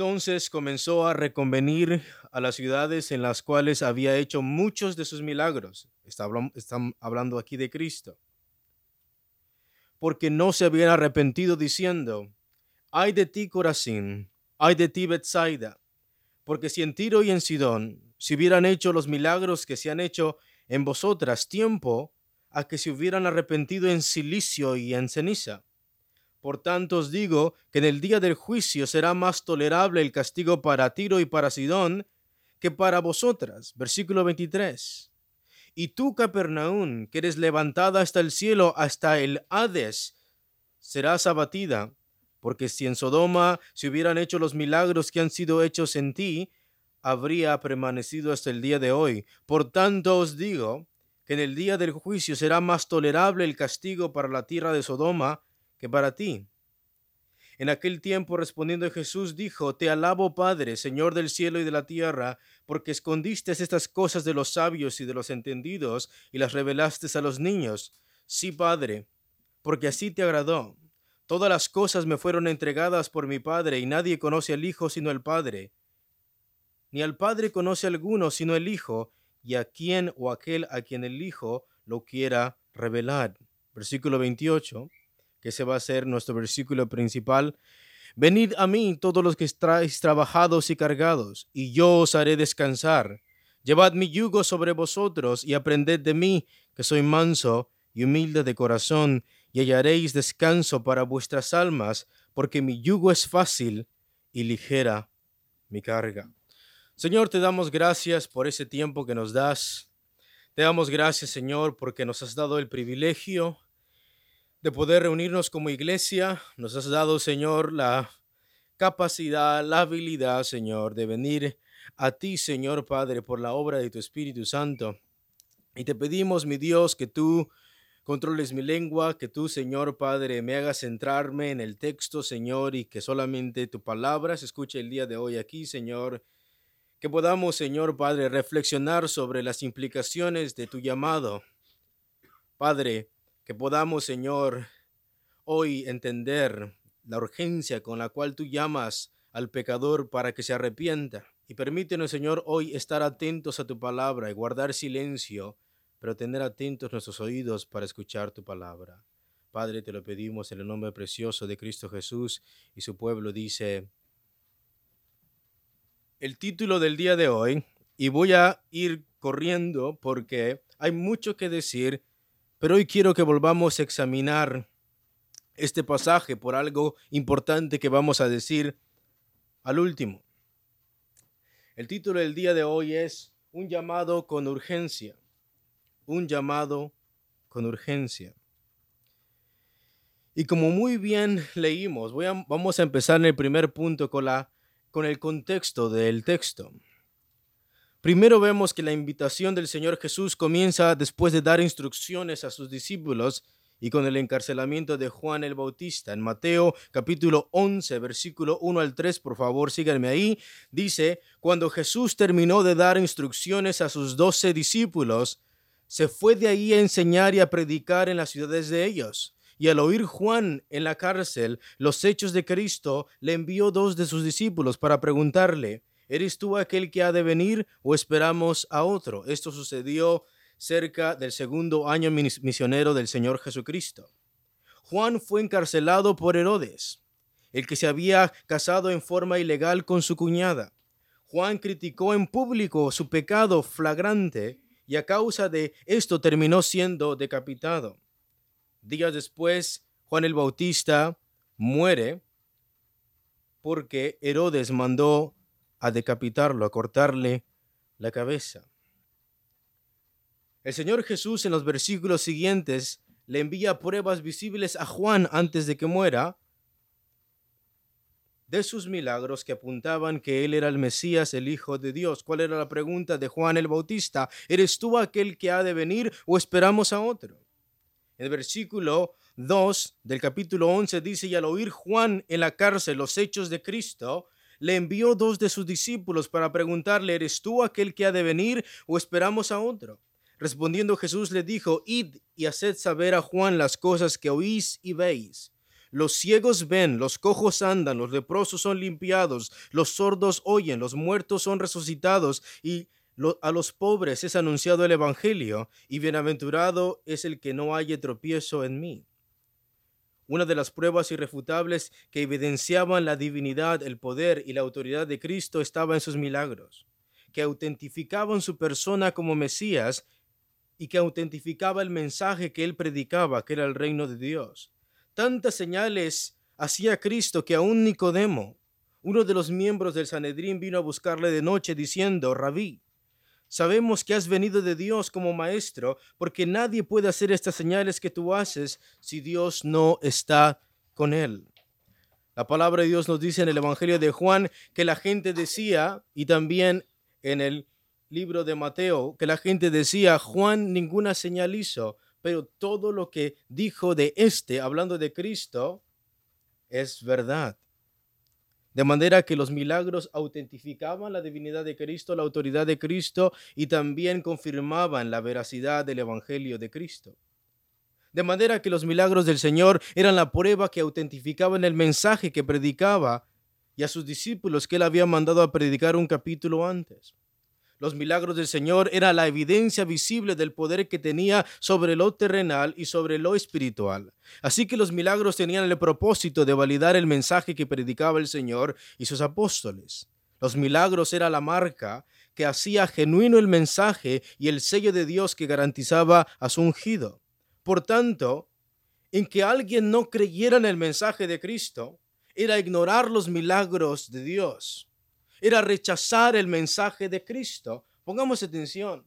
Entonces comenzó a reconvenir a las ciudades en las cuales había hecho muchos de sus milagros. están hablando aquí de Cristo. Porque no se habían arrepentido diciendo, ay de ti Corazín, ay de ti porque si en Tiro y en Sidón se hubieran hecho los milagros que se han hecho en vosotras, tiempo a que se hubieran arrepentido en silicio y en ceniza por tanto os digo que en el día del juicio será más tolerable el castigo para Tiro y para Sidón que para vosotras. Versículo 23. Y tú, Capernaum, que eres levantada hasta el cielo, hasta el Hades, serás abatida, porque si en Sodoma se hubieran hecho los milagros que han sido hechos en ti, habría permanecido hasta el día de hoy. Por tanto os digo que en el día del juicio será más tolerable el castigo para la tierra de Sodoma que para ti. En aquel tiempo respondiendo Jesús dijo, Te alabo Padre, Señor del cielo y de la tierra, porque escondiste estas cosas de los sabios y de los entendidos y las revelaste a los niños. Sí, Padre, porque así te agradó. Todas las cosas me fueron entregadas por mi Padre, y nadie conoce al Hijo sino el Padre. Ni al Padre conoce alguno sino el Hijo, y a quien o aquel a quien el Hijo lo quiera revelar. Versículo 28 que ese va a ser nuestro versículo principal. Venid a mí todos los que estáis trabajados y cargados, y yo os haré descansar. Llevad mi yugo sobre vosotros y aprended de mí, que soy manso y humilde de corazón, y hallaréis descanso para vuestras almas, porque mi yugo es fácil y ligera mi carga. Señor, te damos gracias por ese tiempo que nos das. Te damos gracias, Señor, porque nos has dado el privilegio de poder reunirnos como iglesia. Nos has dado, Señor, la capacidad, la habilidad, Señor, de venir a ti, Señor Padre, por la obra de tu Espíritu Santo. Y te pedimos, mi Dios, que tú controles mi lengua, que tú, Señor Padre, me hagas centrarme en el texto, Señor, y que solamente tu palabra se escuche el día de hoy aquí, Señor. Que podamos, Señor Padre, reflexionar sobre las implicaciones de tu llamado. Padre, que podamos, Señor, hoy entender la urgencia con la cual tú llamas al pecador para que se arrepienta. Y permítenos, Señor, hoy estar atentos a tu palabra y guardar silencio, pero tener atentos nuestros oídos para escuchar tu palabra. Padre, te lo pedimos en el nombre precioso de Cristo Jesús y su pueblo dice, el título del día de hoy, y voy a ir corriendo porque hay mucho que decir pero hoy quiero que volvamos a examinar este pasaje por algo importante que vamos a decir al último. El título del día de hoy es Un llamado con urgencia. Un llamado con urgencia. Y como muy bien leímos, vamos a empezar en el primer punto con, la, con el contexto del texto. Primero vemos que la invitación del Señor Jesús comienza después de dar instrucciones a sus discípulos y con el encarcelamiento de Juan el Bautista. En Mateo capítulo 11, versículo 1 al 3, por favor síganme ahí, dice, cuando Jesús terminó de dar instrucciones a sus doce discípulos, se fue de ahí a enseñar y a predicar en las ciudades de ellos. Y al oír Juan en la cárcel los hechos de Cristo, le envió dos de sus discípulos para preguntarle, ¿Eres tú aquel que ha de venir o esperamos a otro? Esto sucedió cerca del segundo año misionero del Señor Jesucristo. Juan fue encarcelado por Herodes, el que se había casado en forma ilegal con su cuñada. Juan criticó en público su pecado flagrante y a causa de esto terminó siendo decapitado. Días después, Juan el Bautista muere porque Herodes mandó a decapitarlo, a cortarle la cabeza. El Señor Jesús en los versículos siguientes le envía pruebas visibles a Juan antes de que muera de sus milagros que apuntaban que él era el Mesías, el Hijo de Dios. ¿Cuál era la pregunta de Juan el Bautista? ¿Eres tú aquel que ha de venir o esperamos a otro? El versículo 2 del capítulo 11 dice, y al oír Juan en la cárcel los hechos de Cristo, le envió dos de sus discípulos para preguntarle, ¿eres tú aquel que ha de venir o esperamos a otro? Respondiendo Jesús le dijo, Id y haced saber a Juan las cosas que oís y veis. Los ciegos ven, los cojos andan, los leprosos son limpiados, los sordos oyen, los muertos son resucitados y a los pobres es anunciado el Evangelio, y bienaventurado es el que no haya tropiezo en mí. Una de las pruebas irrefutables que evidenciaban la divinidad, el poder y la autoridad de Cristo estaba en sus milagros, que autentificaban su persona como Mesías y que autentificaba el mensaje que él predicaba, que era el reino de Dios. Tantas señales hacía Cristo que aún Nicodemo, uno de los miembros del Sanedrín, vino a buscarle de noche diciendo, Rabí, Sabemos que has venido de Dios como maestro, porque nadie puede hacer estas señales que tú haces si Dios no está con él. La palabra de Dios nos dice en el Evangelio de Juan que la gente decía, y también en el libro de Mateo, que la gente decía, Juan ninguna señal hizo, pero todo lo que dijo de este, hablando de Cristo, es verdad. De manera que los milagros autentificaban la divinidad de Cristo, la autoridad de Cristo y también confirmaban la veracidad del Evangelio de Cristo. De manera que los milagros del Señor eran la prueba que autentificaban el mensaje que predicaba y a sus discípulos que él había mandado a predicar un capítulo antes. Los milagros del Señor era la evidencia visible del poder que tenía sobre lo terrenal y sobre lo espiritual. Así que los milagros tenían el propósito de validar el mensaje que predicaba el Señor y sus apóstoles. Los milagros era la marca que hacía genuino el mensaje y el sello de Dios que garantizaba a su ungido. Por tanto, en que alguien no creyera en el mensaje de Cristo era ignorar los milagros de Dios era rechazar el mensaje de Cristo. Pongamos atención.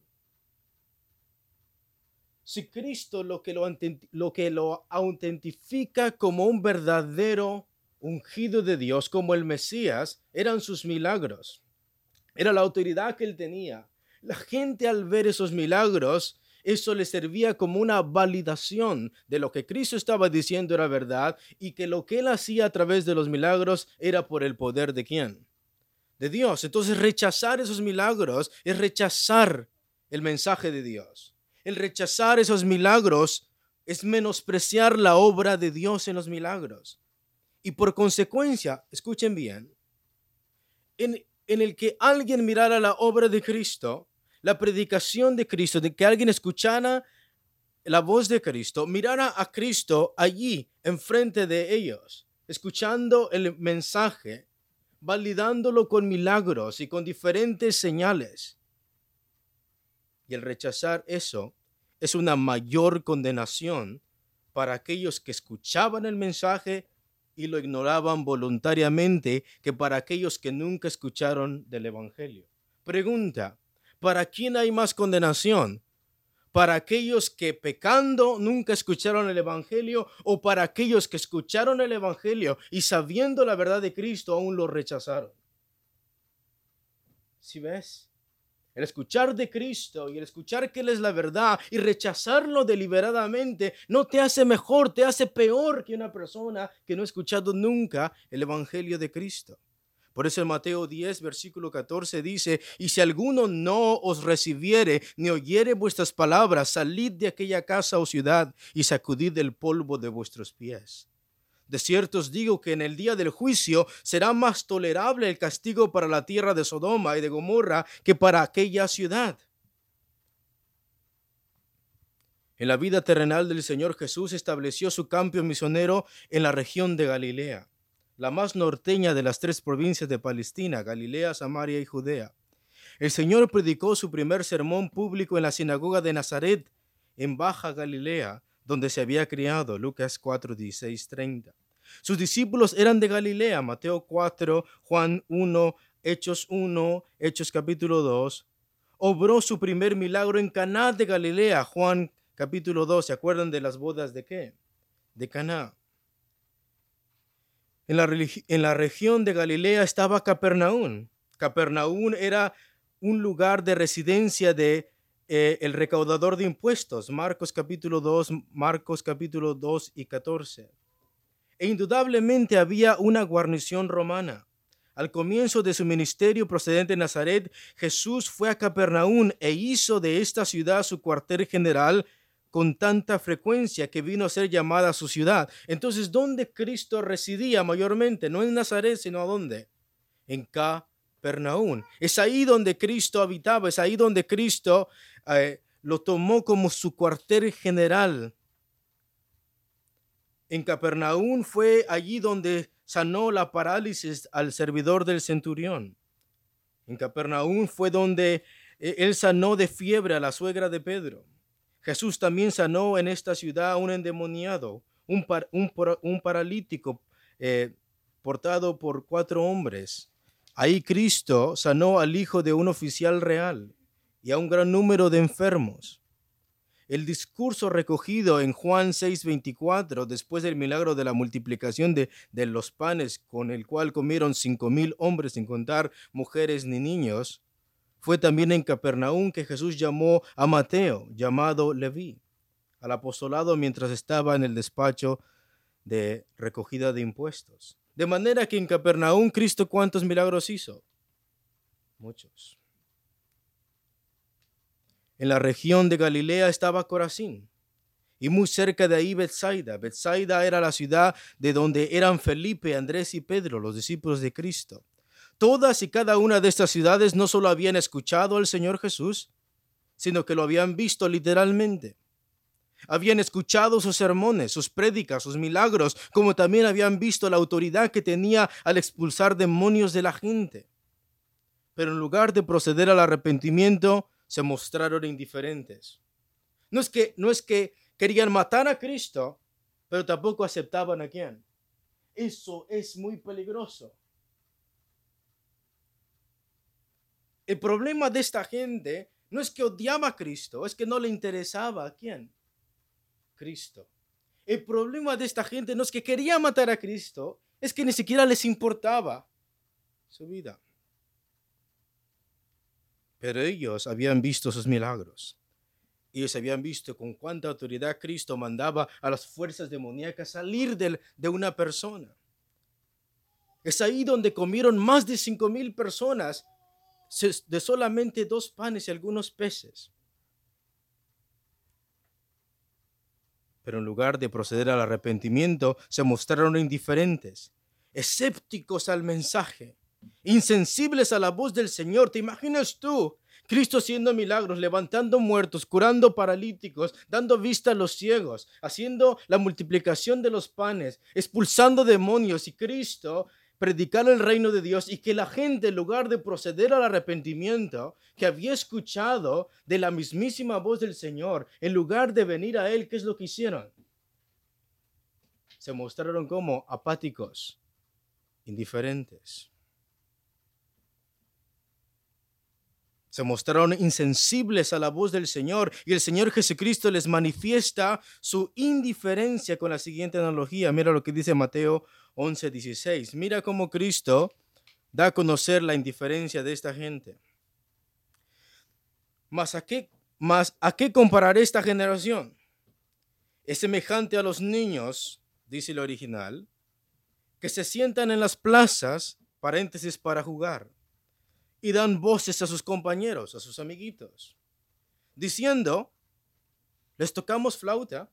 Si Cristo lo que lo, lo que lo autentifica como un verdadero ungido de Dios, como el Mesías, eran sus milagros. Era la autoridad que él tenía. La gente al ver esos milagros, eso le servía como una validación de lo que Cristo estaba diciendo era verdad y que lo que él hacía a través de los milagros era por el poder de quién? Dios. Entonces rechazar esos milagros es rechazar el mensaje de Dios. El rechazar esos milagros es menospreciar la obra de Dios en los milagros. Y por consecuencia, escuchen bien, en, en el que alguien mirara la obra de Cristo, la predicación de Cristo, de que alguien escuchara la voz de Cristo, mirara a Cristo allí, enfrente de ellos, escuchando el mensaje, validándolo con milagros y con diferentes señales. Y el rechazar eso es una mayor condenación para aquellos que escuchaban el mensaje y lo ignoraban voluntariamente que para aquellos que nunca escucharon del Evangelio. Pregunta, ¿para quién hay más condenación? Para aquellos que pecando nunca escucharon el Evangelio o para aquellos que escucharon el Evangelio y sabiendo la verdad de Cristo aún lo rechazaron. Si ves? El escuchar de Cristo y el escuchar que Él es la verdad y rechazarlo deliberadamente no te hace mejor, te hace peor que una persona que no ha escuchado nunca el Evangelio de Cristo. Por eso en Mateo 10, versículo 14 dice, y si alguno no os recibiere ni oyere vuestras palabras, salid de aquella casa o ciudad y sacudid el polvo de vuestros pies. De cierto os digo que en el día del juicio será más tolerable el castigo para la tierra de Sodoma y de Gomorra que para aquella ciudad. En la vida terrenal del Señor Jesús estableció su campo misionero en la región de Galilea la más norteña de las tres provincias de Palestina, Galilea, Samaria y Judea. El Señor predicó su primer sermón público en la sinagoga de Nazaret, en Baja Galilea, donde se había criado, Lucas 4, 16, 30. Sus discípulos eran de Galilea, Mateo 4, Juan 1, Hechos 1, Hechos capítulo 2. Obró su primer milagro en Caná de Galilea, Juan capítulo 2. ¿Se acuerdan de las bodas de qué? De Caná. En la, región de Galilea estaba Capernaum. Capernaum era un lugar de residencia de eh, el recaudador de impuestos. Marcos capítulo 2, Marcos capítulo 2 y 14. E indudablemente había una guarnición romana. Al comienzo de su ministerio procedente de Nazaret, Jesús fue a Capernaum e hizo de esta ciudad su cuartel general con tanta frecuencia que vino a ser llamada su ciudad. Entonces, ¿dónde Cristo residía mayormente? No en Nazaret, sino a dónde? En Capernaum. Es ahí donde Cristo habitaba, es ahí donde Cristo eh, lo tomó como su cuartel general. En Capernaum fue allí donde sanó la parálisis al servidor del centurión. En Capernaum fue donde eh, él sanó de fiebre a la suegra de Pedro. Jesús también sanó en esta ciudad a un endemoniado, un, paralítico eh, portado por cuatro hombres. Ahí Cristo sanó al hijo de un oficial real y a un gran número de enfermos. El discurso recogido en Juan 6:24, después del milagro de la multiplicación de, de, los panes con el cual comieron cinco mil hombres sin contar mujeres ni niños, fue también en Capernaum que Jesús llamó a Mateo, llamado Leví, al apostolado mientras estaba en el despacho de recogida de impuestos. De manera que en Capernaum Cristo cuántos milagros hizo? Muchos. En la región de Galilea estaba Corazín y muy cerca de ahí Bethsaida. Bethsaida era la ciudad de donde eran Felipe, Andrés y Pedro, los discípulos de Cristo. Todas y cada una de estas ciudades no solo habían escuchado al Señor Jesús, sino que lo habían visto literalmente. Habían escuchado sus sermones, sus prédicas, sus milagros, como también habían visto la autoridad que tenía al expulsar demonios de la gente. Pero en lugar de proceder al arrepentimiento, se mostraron indiferentes. No es que, no es que querían matar a Cristo, pero tampoco aceptaban a quién. Eso es muy peligroso. El problema de esta gente no es que odiaba a Cristo, es que no le interesaba a quién. Cristo. El problema de esta gente no es que quería matar a Cristo, es que ni siquiera les importaba su vida. Pero ellos habían visto sus milagros. Ellos habían visto con cuánta autoridad Cristo mandaba a las fuerzas demoníacas salir de, de una persona. Es ahí donde comieron más de cinco mil personas de solamente dos panes y algunos peces. Pero en lugar de proceder al arrepentimiento, se mostraron indiferentes, escépticos al mensaje, insensibles a la voz del Señor. ¿Te imaginas tú? Cristo haciendo milagros, levantando muertos, curando paralíticos, dando vista a los ciegos, haciendo la multiplicación de los panes, expulsando demonios y Cristo predicar el reino de Dios y que la gente, en lugar de proceder al arrepentimiento que había escuchado de la mismísima voz del Señor, en lugar de venir a Él, ¿qué es lo que hicieron? Se mostraron como apáticos, indiferentes. Se mostraron insensibles a la voz del Señor y el Señor Jesucristo les manifiesta su indiferencia con la siguiente analogía. Mira lo que dice Mateo 11:16. Mira cómo Cristo da a conocer la indiferencia de esta gente. Mas a qué, mas a qué esta generación? Es semejante a los niños, dice el original, que se sientan en las plazas, paréntesis, para jugar, y dan voces a sus compañeros, a sus amiguitos, diciendo, les tocamos flauta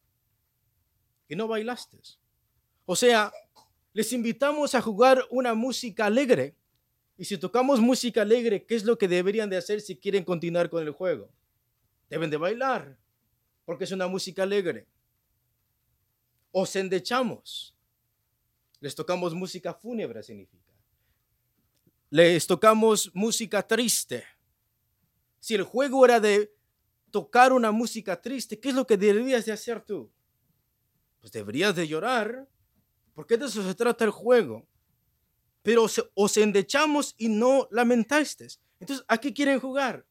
y no bailaste. O sea, les invitamos a jugar una música alegre. Y si tocamos música alegre, ¿qué es lo que deberían de hacer si quieren continuar con el juego? Deben de bailar, porque es una música alegre. O se endechamos. Les tocamos música fúnebre, significa. Les tocamos música triste. Si el juego era de tocar una música triste, ¿qué es lo que deberías de hacer tú? Pues deberías de llorar porque de eso se trata el juego. Pero os endechamos y no lamentaste. Entonces, ¿a qué quieren jugar?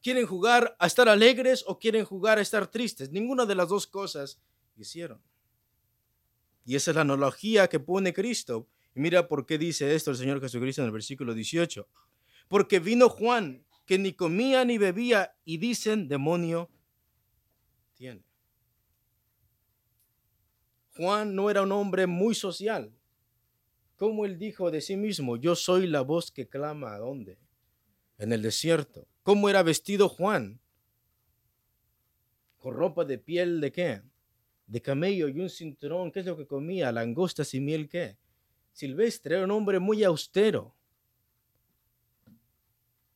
¿Quieren jugar a estar alegres o quieren jugar a estar tristes? Ninguna de las dos cosas hicieron. Y esa es la analogía que pone Cristo. Y mira por qué dice esto el Señor Jesucristo en el versículo 18. Porque vino Juan, que ni comía ni bebía, y dicen, demonio tiene. Juan no era un hombre muy social. como él dijo de sí mismo, yo soy la voz que clama a dónde? En el desierto. ¿Cómo era vestido Juan? Con ropa de piel de qué? De camello y un cinturón. ¿Qué es lo que comía? Langostas y miel qué? Silvestre era un hombre muy austero.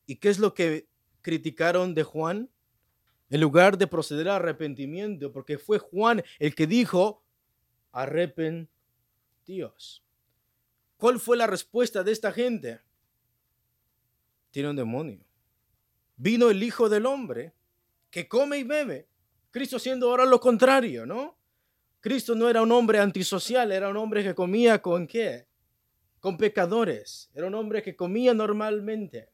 ¿Y qué es lo que criticaron de Juan? En lugar de proceder a arrepentimiento, porque fue Juan el que dijo, arrepentíos. ¿Cuál fue la respuesta de esta gente? Tiene un demonio. Vino el Hijo del Hombre que come y bebe. Cristo siendo ahora lo contrario, ¿no? Cristo no era un hombre antisocial, era un hombre que comía con qué? Con pecadores. Era un hombre que comía normalmente.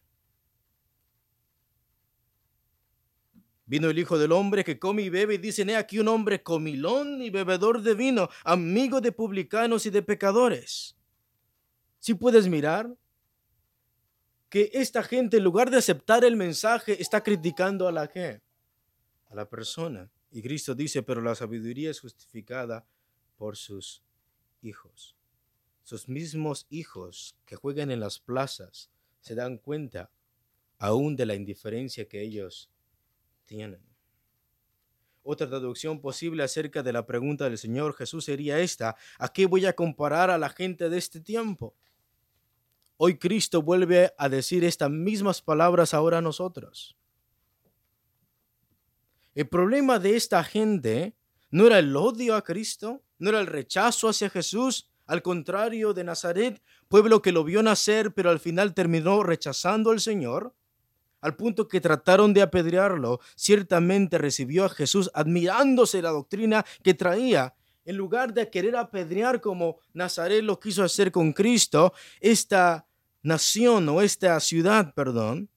Vino el Hijo del Hombre que come y bebe y dicen, he aquí un hombre comilón y bebedor de vino, amigo de publicanos y de pecadores. Si puedes mirar que esta gente en lugar de aceptar el mensaje está criticando a la que a la persona. Y Cristo dice, pero la sabiduría es justificada por sus hijos. Sus mismos hijos que juegan en las plazas se dan cuenta aún de la indiferencia que ellos tienen. Otra traducción posible acerca de la pregunta del Señor Jesús sería esta, ¿a qué voy a comparar a la gente de este tiempo? Hoy Cristo vuelve a decir estas mismas palabras ahora a nosotros. El problema de esta gente no era el odio a Cristo, no era el rechazo hacia Jesús, al contrario de Nazaret, pueblo que lo vio nacer, pero al final terminó rechazando al Señor al punto que trataron de apedrearlo, ciertamente recibió a Jesús admirándose la doctrina que traía. En lugar de querer apedrear como Nazaret lo quiso hacer con Cristo, esta nación o esta ciudad, perdón,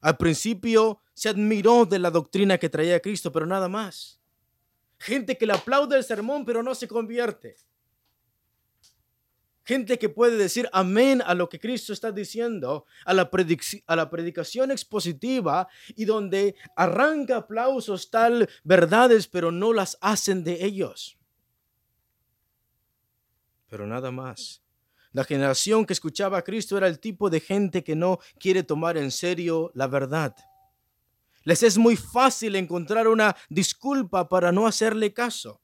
al principio se admiró de la doctrina que traía Cristo, pero nada más. Gente que le aplaude el sermón, pero no se convierte. Gente que puede decir amén a lo que Cristo está diciendo, a la, a la predicación expositiva y donde arranca aplausos tal verdades, pero no las hacen de ellos. Pero nada más. La generación que escuchaba a Cristo era el tipo de gente que no quiere tomar en serio la verdad. Les es muy fácil encontrar una disculpa para no hacerle caso.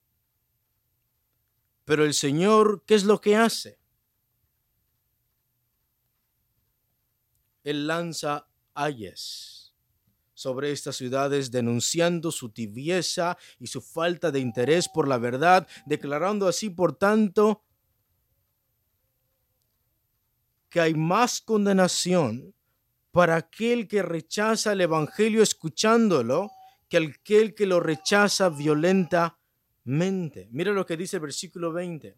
Pero el Señor, ¿qué es lo que hace? él lanza ayes sobre estas ciudades, denunciando su tibieza y su falta de interés por la verdad, declarando así, por tanto, que hay más condenación para aquel que rechaza el Evangelio escuchándolo que aquel que lo rechaza violentamente. Mira lo que dice el versículo 20.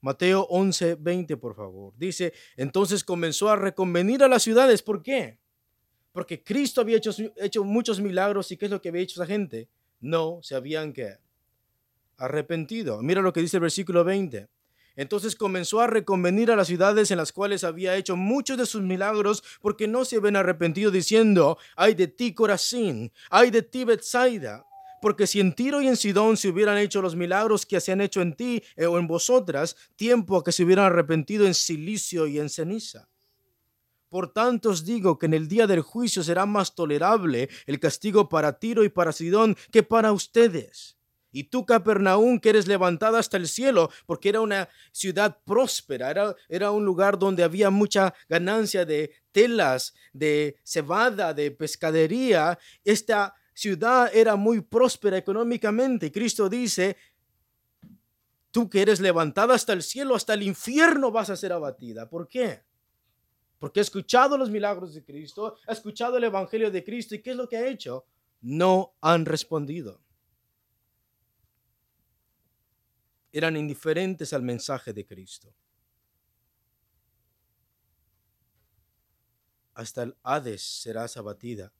Mateo 11, 20, por favor. Dice, entonces comenzó a reconvenir a las ciudades. ¿Por qué? Porque Cristo había hecho, muchos milagros y ¿qué es lo que había hecho esa gente? No se habían que arrepentido. Mira lo que dice el versículo 20. Entonces comenzó a reconvenir a las ciudades en las cuales había hecho muchos de sus milagros porque no se habían arrepentido diciendo, ay de ti Corazín, ay de ti Bethsaida, porque si en Tiro y en Sidón se hubieran hecho los milagros que se han hecho en ti eh, o en vosotras, tiempo a que se hubieran arrepentido en silicio y en ceniza. Por tanto os digo que en el día del juicio será más tolerable el castigo para Tiro y para Sidón que para ustedes. Y tú, Capernaum, que eres levantada hasta el cielo, porque era una ciudad próspera, era, era un lugar donde había mucha ganancia de telas, de cebada, de pescadería. Esta ciudad era muy próspera económicamente. Cristo dice, tú que eres levantada hasta el cielo, hasta el infierno vas a ser abatida. ¿Por qué? Porque ha escuchado los milagros de Cristo, ha escuchado el Evangelio de Cristo y ¿qué es lo que ha hecho? No han respondido. Eran indiferentes al mensaje de Cristo. Hasta el Hades serás abatida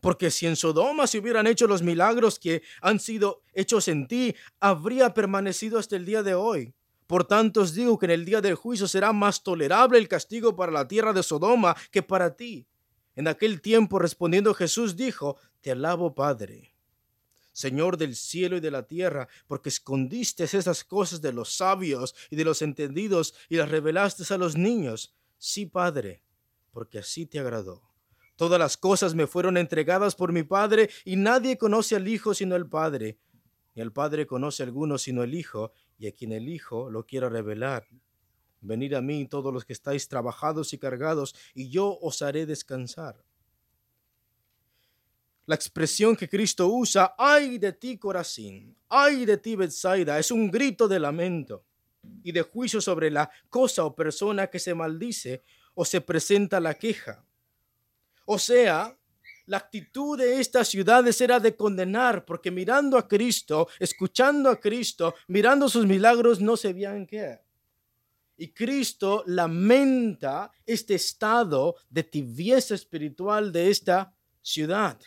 porque si en Sodoma se hubieran hecho los milagros que han sido hechos en ti, habría permanecido hasta el día de hoy. Por tanto os digo que en el día del juicio será más tolerable el castigo para la tierra de Sodoma que para ti. En aquel tiempo respondiendo Jesús dijo, Te alabo Padre Señor del cielo y de la tierra, porque escondiste esas cosas de los sabios y de los entendidos y las revelaste a los niños. Sí, Padre, porque así te agradó. Todas las cosas me fueron entregadas por mi Padre, y nadie conoce al Hijo sino el Padre, ni el Padre conoce a alguno sino el Hijo, y a quien el Hijo lo quiera revelar. Venid a mí todos los que estáis trabajados y cargados, y yo os haré descansar. La expresión que Cristo usa, ay de ti Corazín, ay de ti Bethsaida, es un grito de lamento y de juicio sobre la cosa o persona que se maldice o se presenta la queja. O sea, la actitud de estas ciudades era de condenar, porque mirando a Cristo, escuchando a Cristo, mirando sus milagros, no se veían qué. Y Cristo lamenta este estado de tibieza espiritual de esta ciudad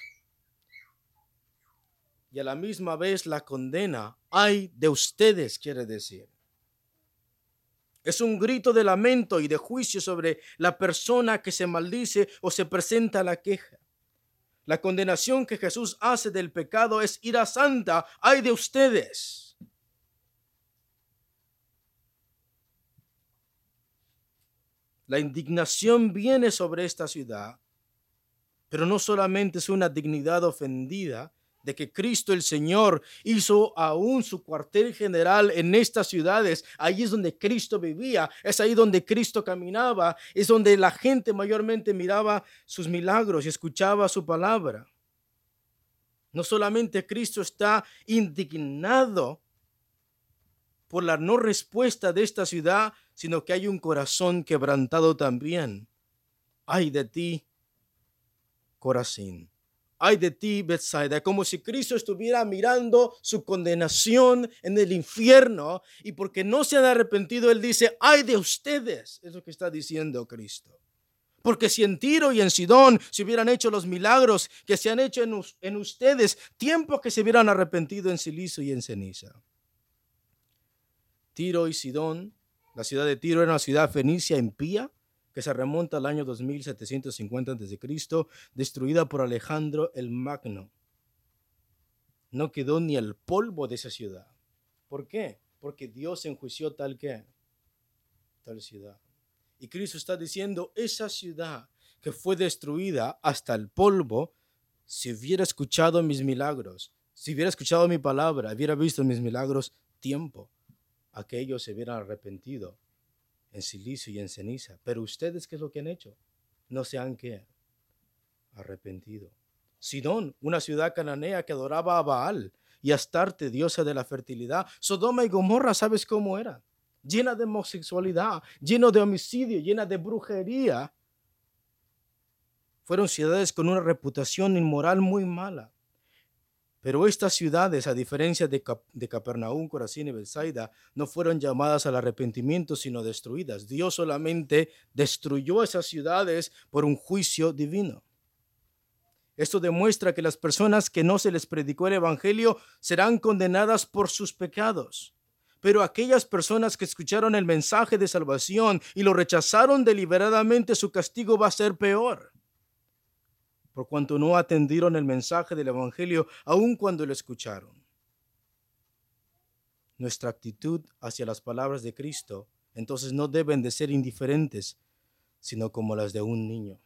y a la misma vez la condena. Ay de ustedes, quiere decir. Es un grito de lamento y de juicio sobre la persona que se maldice o se presenta la queja. La condenación que Jesús hace del pecado es ira santa. Ay de ustedes. La indignación viene sobre esta ciudad, pero no solamente es una dignidad ofendida, de que Cristo el Señor hizo aún su cuartel general en estas ciudades. Ahí es donde Cristo vivía, es ahí donde Cristo caminaba, es donde la gente mayormente miraba sus milagros y escuchaba su palabra. No solamente Cristo está indignado por la no respuesta de esta ciudad, sino que hay un corazón quebrantado también. Ay de ti, Corazín ay de ti, Bethsaida, como si Cristo estuviera mirando su condenación en el infierno y porque no se han arrepentido, Él dice, ay de ustedes, es lo que está diciendo Cristo. Porque si en Tiro y en Sidón se hubieran hecho los milagros que se han hecho en, en ustedes, tiempo que se hubieran arrepentido en silicio y en ceniza. Tiro y Sidón, la ciudad de Tiro era una ciudad fenicia impía, que se remonta al año 2750 a.C., destruida por Alejandro el Magno. No quedó ni el polvo de esa ciudad. ¿Por qué? Porque Dios enjuició tal que tal ciudad. Y Cristo está diciendo, esa ciudad que fue destruida hasta el polvo, si hubiera escuchado mis milagros, si hubiera escuchado mi palabra, hubiera visto mis milagros, tiempo, aquellos se hubieran arrepentido en silicio y en ceniza. Pero ustedes, ¿qué es lo que han hecho? No se han arrepentido. Sidón, una ciudad cananea que adoraba a Baal y Astarte, diosa de la fertilidad. Sodoma y Gomorra, ¿sabes cómo era? Llena de homosexualidad, lleno de homicidio, llena de brujería. Fueron ciudades con una reputación inmoral muy mala. Pero estas ciudades, a diferencia de, Capernaum, Corazín y Bethsaida, no fueron llamadas al arrepentimiento, sino destruidas. Dios solamente destruyó esas ciudades por un juicio divino. Esto demuestra que las personas que no se les predicó el Evangelio serán condenadas por sus pecados. Pero aquellas personas que escucharon el mensaje de salvación y lo rechazaron deliberadamente, su castigo va a ser peor por cuanto no atendieron el mensaje del Evangelio aun cuando lo escucharon. Nuestra actitud hacia las palabras de Cristo entonces no deben de ser indiferentes, sino como las de un niño.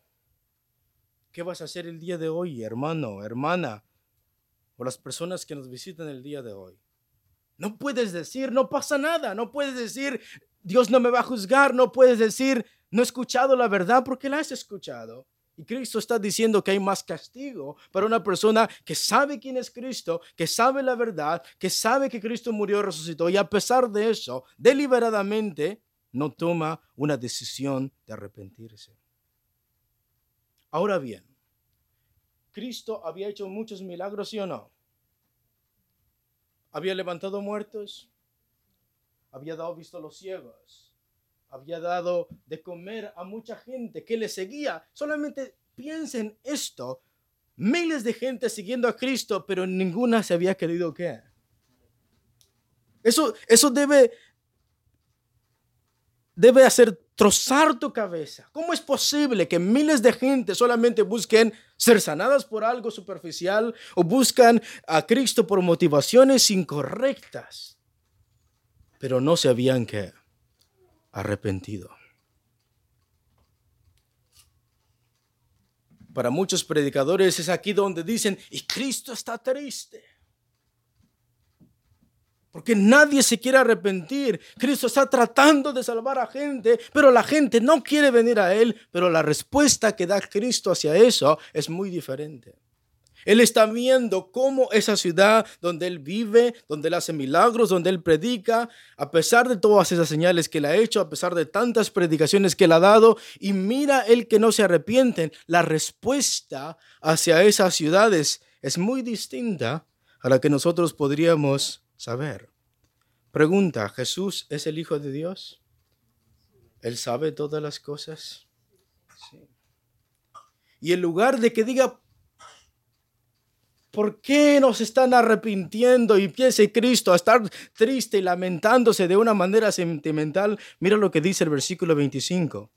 ¿Qué vas a hacer el día de hoy, hermano, hermana, o las personas que nos visitan el día de hoy? No puedes decir, no pasa nada, no puedes decir, Dios no me va a juzgar, no puedes decir, no he escuchado la verdad porque la has escuchado. Y Cristo está diciendo que hay más castigo para una persona que sabe quién es Cristo, que sabe la verdad, que sabe que Cristo murió y resucitó y a pesar de eso, deliberadamente no toma una decisión de arrepentirse. Ahora bien, Cristo había hecho muchos milagros, ¿sí o no? Había levantado muertos, había dado visto a los ciegos, había dado de comer a mucha gente que le seguía. Solamente piensen esto. Miles de gente siguiendo a Cristo, pero ninguna se había querido qué. Eso, eso debe debe hacer trozar tu cabeza. ¿Cómo es posible que miles de gente solamente busquen ser sanadas por algo superficial o buscan a Cristo por motivaciones incorrectas, pero no se habían que arrepentido? Para muchos predicadores es aquí donde dicen, y Cristo está triste. Porque nadie se quiere arrepentir. Cristo está tratando de salvar a gente, pero la gente no quiere venir a Él. Pero la respuesta que da Cristo hacia eso es muy diferente. Él está viendo cómo esa ciudad donde Él vive, donde Él hace milagros, donde Él predica, a pesar de todas esas señales que Él ha hecho, a pesar de tantas predicaciones que Él ha dado, y mira Él que no se arrepienten, la respuesta hacia esas ciudades es muy distinta a la que nosotros podríamos saber. Pregunta, ¿Jesús es el Hijo de Dios? ¿Él sabe todas las cosas? Sí. Y en lugar de que diga, ¿por qué nos están arrepintiendo? Y piense Cristo a estar triste y lamentándose de una manera sentimental, mira lo que dice el versículo 25.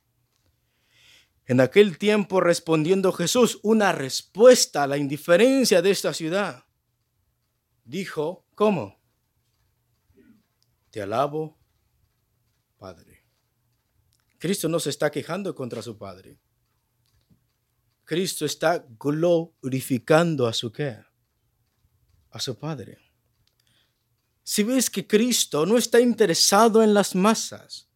En aquel tiempo respondiendo Jesús una respuesta a la indiferencia de esta ciudad, dijo, ¿cómo? Te alabo, Padre. Cristo no se está quejando contra su Padre. Cristo está glorificando a su qué? A su Padre. Si ves que Cristo no está interesado en las masas,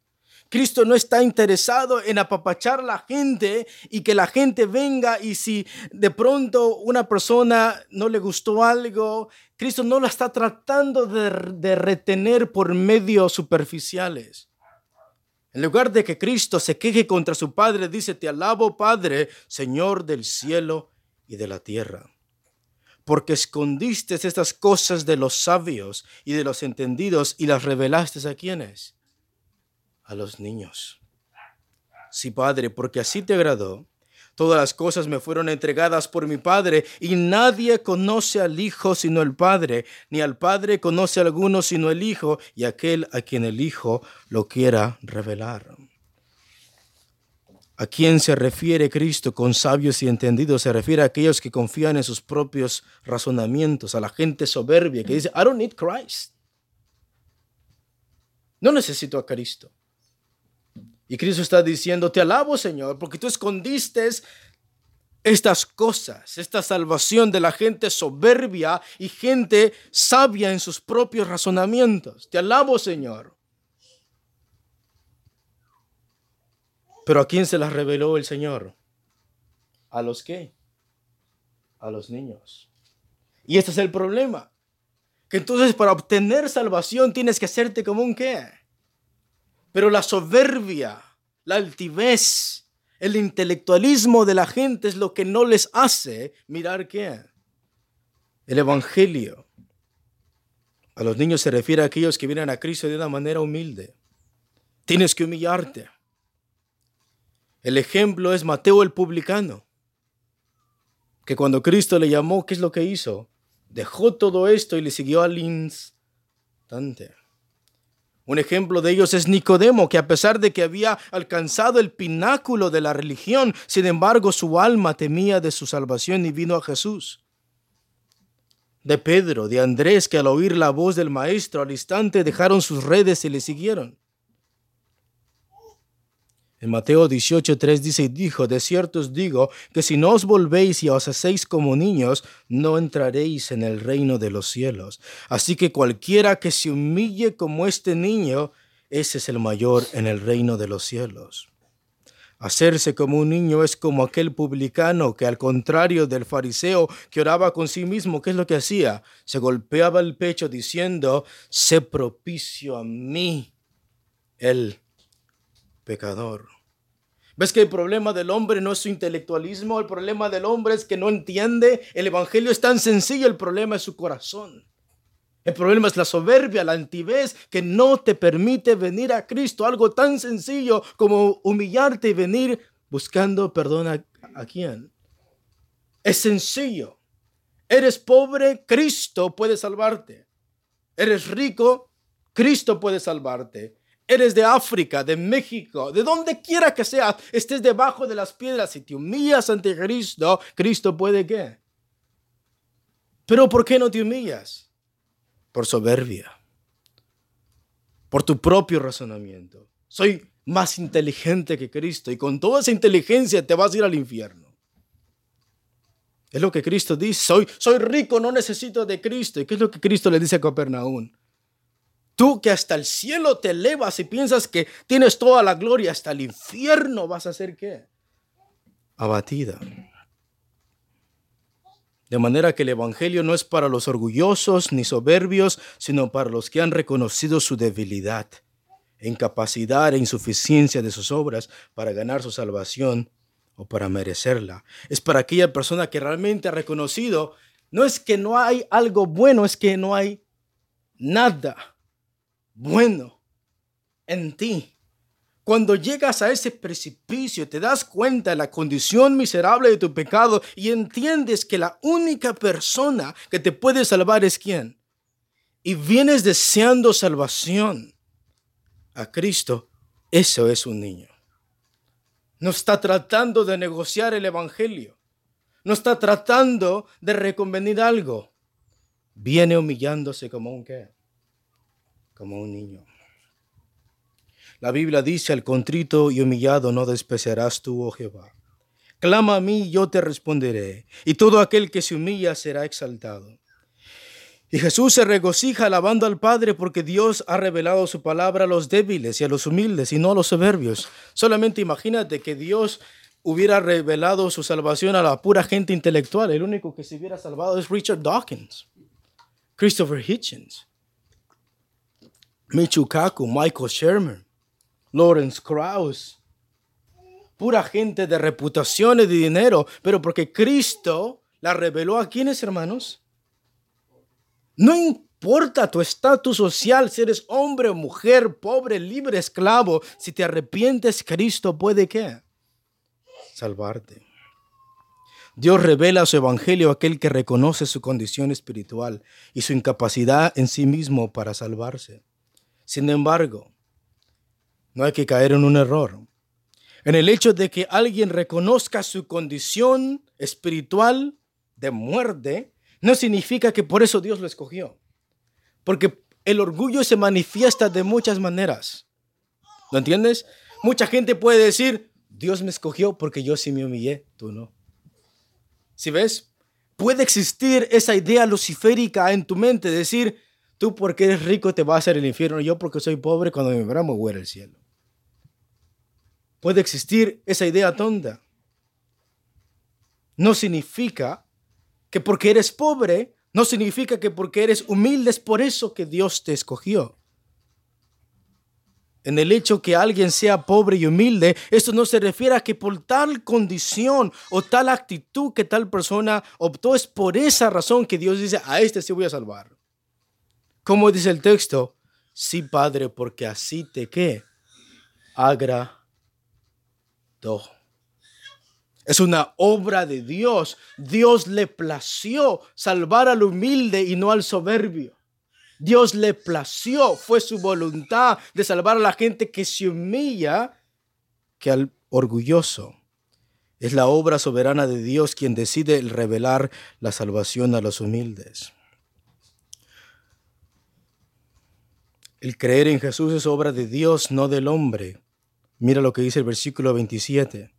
Cristo no está interesado en apapachar la gente y que la gente venga y si de pronto una persona no le gustó algo, Cristo no la está tratando de, de retener por medios superficiales. En lugar de que Cristo se queje contra su Padre, dice, te alabo Padre, Señor del cielo y de la tierra porque escondiste estas cosas de los sabios y de los entendidos y las revelaste a quienes? a los niños. Sí, Padre, porque así te agradó. Todas las cosas me fueron entregadas por mi Padre, y nadie conoce al Hijo sino el Padre, ni al Padre conoce a alguno sino el Hijo, y aquel a quien el Hijo lo quiera revelar. ¿A quién se refiere Cristo con sabios y entendidos? Se refiere a aquellos que confían en sus propios razonamientos, a la gente soberbia que dice, I don't need Christ. No necesito a Cristo. Y Cristo está diciendo, te alabo Señor, porque tú escondiste estas cosas, esta salvación de la gente soberbia y gente sabia en sus propios razonamientos. Te alabo Señor. Pero ¿a quién se las reveló el Señor? ¿A los qué? A los niños. Y este es el problema. Que entonces para obtener salvación tienes que hacerte como un qué? Pero la soberbia, la altivez, el intelectualismo de la gente es lo que no les hace mirar qué. El Evangelio. A los niños se refiere a aquellos que vienen a Cristo de una manera humilde. Tienes que humillarte. El ejemplo es Mateo el publicano, que cuando Cristo le llamó, ¿qué es lo que hizo? Dejó todo esto y le siguió al instante. Un ejemplo de ellos es Nicodemo, que a pesar de que había alcanzado el pináculo de la religión, sin embargo su alma temía de su salvación y vino a Jesús. De Pedro, de Andrés, que al oír la voz del Maestro al instante dejaron sus redes y le siguieron. En Mateo 18:3 dice, y dijo, de cierto os digo, que si no os volvéis y os hacéis como niños, no entraréis en el reino de los cielos. Así que cualquiera que se humille como este niño, ese es el mayor en el reino de los cielos. Hacerse como un niño es como aquel publicano que al contrario del fariseo que oraba con sí mismo, ¿qué es lo que hacía? Se golpeaba el pecho diciendo, sé propicio a mí, él pecador. ¿Ves que el problema del hombre no es su intelectualismo? El problema del hombre es que no entiende. El Evangelio es tan sencillo, el problema es su corazón. El problema es la soberbia, la altivez que no te permite venir a Cristo. Algo tan sencillo como humillarte y venir buscando perdón a, a quién. Es sencillo. Eres pobre, Cristo puede salvarte. Eres rico, Cristo puede salvarte. Eres de África, de México, de donde quiera que seas, estés debajo de las piedras y te humillas ante Cristo, Cristo puede qué. Pero ¿por qué no te humillas? Por soberbia, por tu propio razonamiento. Soy más inteligente que Cristo y con toda esa inteligencia te vas a ir al infierno. Es lo que Cristo dice, soy, soy rico, no necesito de Cristo. ¿Y qué es lo que Cristo le dice a Capernaum? Tú que hasta el cielo te elevas y piensas que tienes toda la gloria, hasta el infierno vas a ser qué? Abatida. De manera que el Evangelio no es para los orgullosos ni soberbios, sino para los que han reconocido su debilidad, incapacidad e insuficiencia de sus obras para ganar su salvación o para merecerla. Es para aquella persona que realmente ha reconocido, no es que no hay algo bueno, es que no hay nada bueno en ti. Cuando llegas a ese precipicio, te das cuenta de la condición miserable de tu pecado y entiendes que la única persona que te puede salvar es quién. Y vienes deseando salvación a Cristo, eso es un niño. No está tratando de negociar el Evangelio. No está tratando de reconvenir algo. Viene humillándose como un qué como un niño. La Biblia dice, al contrito y humillado no despreciarás tú, oh Jehová. Clama a mí, yo te responderé, y todo aquel que se humilla será exaltado. Y Jesús se regocija alabando al Padre porque Dios ha revelado su palabra a los débiles y a los humildes y no a los soberbios. Solamente imagínate que Dios hubiera revelado su salvación a la pura gente intelectual. El único que se hubiera salvado es Richard Dawkins, Christopher Hitchens, Michukaku, Michael Sherman, Lawrence Krauss. Pura gente de reputación y de dinero, pero porque Cristo la reveló a quienes, hermanos. No importa tu estatus social, si eres hombre mujer, pobre, libre, esclavo, si te arrepientes, Cristo puede qué? Salvarte. Dios revela su evangelio a aquel que reconoce su condición espiritual y su incapacidad en sí mismo para salvarse. Sin embargo, no hay que caer en un error. En el hecho de que alguien reconozca su condición espiritual de muerte, no significa que por eso Dios lo escogió. Porque el orgullo se manifiesta de muchas maneras. ¿Lo entiendes? Mucha gente puede decir, Dios me escogió porque yo sí me humillé, tú no. ¿Sí ves? Puede existir esa idea luciférica en tu mente, decir, Tú porque eres rico te vas a hacer el infierno, yo porque soy pobre cuando me verá me voy al cielo. Puede existir esa idea tonta. No significa que porque eres pobre, no significa que porque eres humilde es por eso que Dios te escogió. En el hecho que alguien sea pobre y humilde, esto no se refiere a que por tal condición o tal actitud que tal persona optó, es por esa razón que Dios dice, a este sí voy a salvar. ¿Cómo dice el texto? Sí, Padre, porque así te que agradó. Es una obra de Dios. Dios le plació salvar al humilde y no al soberbio. Dios le plació, fue su voluntad de salvar a la gente que se humilla que al orgulloso. Es la obra soberana de Dios quien decide revelar la salvación a los humildes. El creer en Jesús es obra de Dios, no del hombre. Mira lo que dice el versículo 27.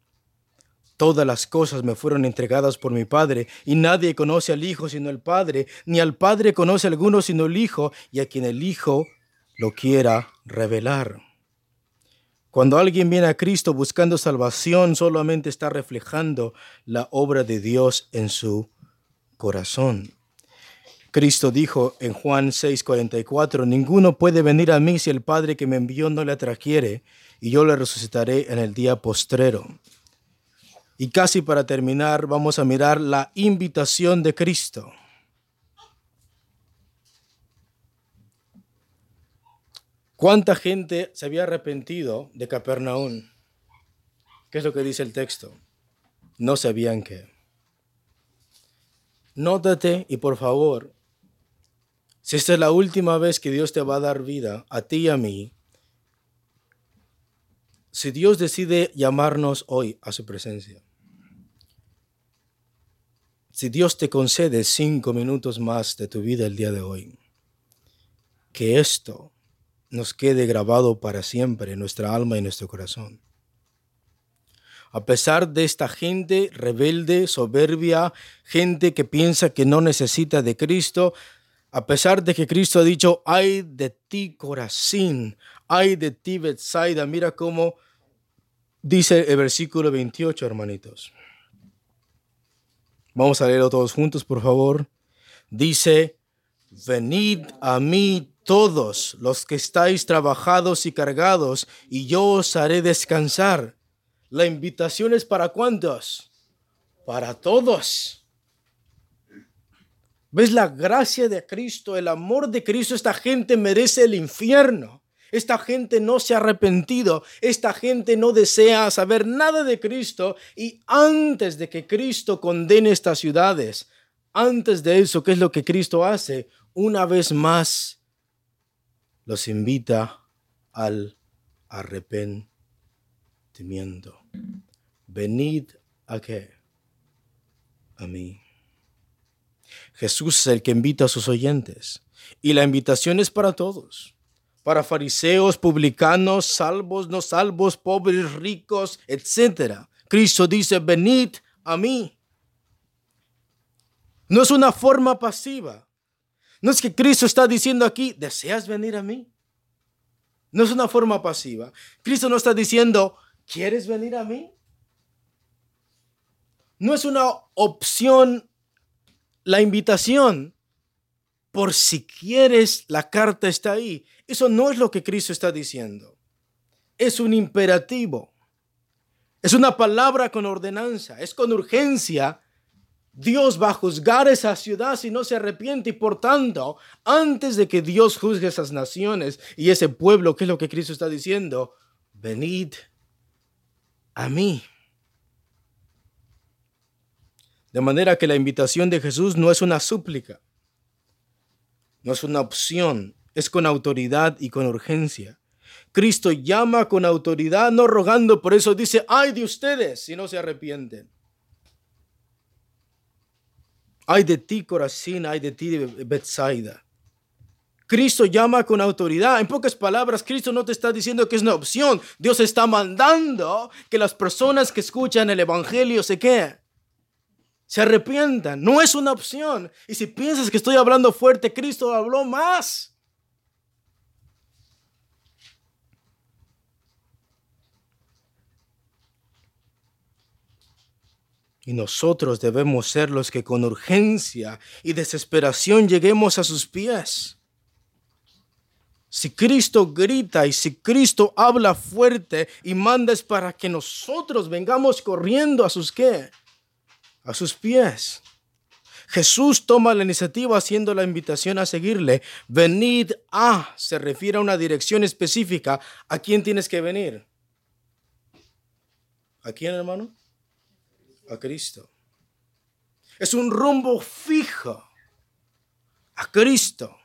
Todas las cosas me fueron entregadas por mi Padre, y nadie conoce al Hijo sino el Padre, ni al Padre conoce alguno sino el Hijo, y a quien el Hijo lo quiera revelar. Cuando alguien viene a Cristo buscando salvación, solamente está reflejando la obra de Dios en su corazón. Cristo dijo en Juan 6:44, ninguno puede venir a mí si el Padre que me envió no le atrajere, y yo le resucitaré en el día postrero. Y casi para terminar, vamos a mirar la invitación de Cristo. ¿Cuánta gente se había arrepentido de Capernaum? ¿Qué es lo que dice el texto? No sabían qué. Nótate y por favor, si esta es la última vez que Dios te va a dar vida, a ti y a mí, si Dios decide llamarnos hoy a su presencia, si Dios te concede cinco minutos más de tu vida el día de hoy, que esto nos quede grabado para siempre en nuestra alma y nuestro corazón. A pesar de esta gente rebelde, soberbia, gente que piensa que no necesita de Cristo, a pesar de que Cristo ha dicho, ay de ti Corazín, ay de ti Bethsaida, mira cómo dice el versículo 28, hermanitos. Vamos a leerlo todos juntos, por favor. Dice, venid a mí todos los que estáis trabajados y cargados, y yo os haré descansar. La invitación es para cuántos? Para todos. ¿Ves la gracia de Cristo, el amor de Cristo? Esta gente merece el infierno. Esta gente no se ha arrepentido, esta gente no desea saber nada de Cristo y antes de que Cristo condene estas ciudades, antes de eso, ¿qué es lo que Cristo hace? Una vez más los invita al arrepentimiento. Venid a qué? A mí. Jesús es el que invita a sus oyentes y la invitación es para todos para fariseos, publicanos, salvos, no salvos, pobres, ricos, etc. Cristo dice, venid a mí. No es una forma pasiva. No es que Cristo está diciendo aquí, ¿deseas venir a mí? No es una forma pasiva. Cristo no está diciendo, ¿quieres venir a mí? No es una opción la invitación. Por si quieres, la carta está ahí. Eso no es lo que Cristo está diciendo. Es un imperativo. Es una palabra con ordenanza. Es con urgencia. Dios va a juzgar esa ciudad si no se arrepiente y por tanto, antes de que Dios juzgue esas naciones y ese pueblo, ¿qué es lo que Cristo está diciendo? Venid a mí. De manera que la invitación de Jesús no es una súplica, no es una opción, es con autoridad y con urgencia. Cristo llama con autoridad, no rogando, por eso dice, ay de ustedes si no se arrepienten. Ay de ti, Corazín, ay de ti, Bethsaida. Cristo llama con autoridad. En pocas palabras, Cristo no te está diciendo que es una opción. Dios está mandando que las personas que escuchan el Evangelio se queden. Se arrepientan. No es una opción. Y si piensas que estoy hablando fuerte, Cristo habló más. Y nosotros debemos ser los que con urgencia y desesperación lleguemos a sus pies. Si Cristo grita y si Cristo habla fuerte y manda es para que nosotros vengamos corriendo a sus qué? A sus pies. Jesús toma la iniciativa haciendo la invitación a seguirle. Venid a se refiere a una dirección específica. ¿A quién tienes que venir? ¿A quién, hermano? a Cristo. Es un rumbo fijo a Cristo.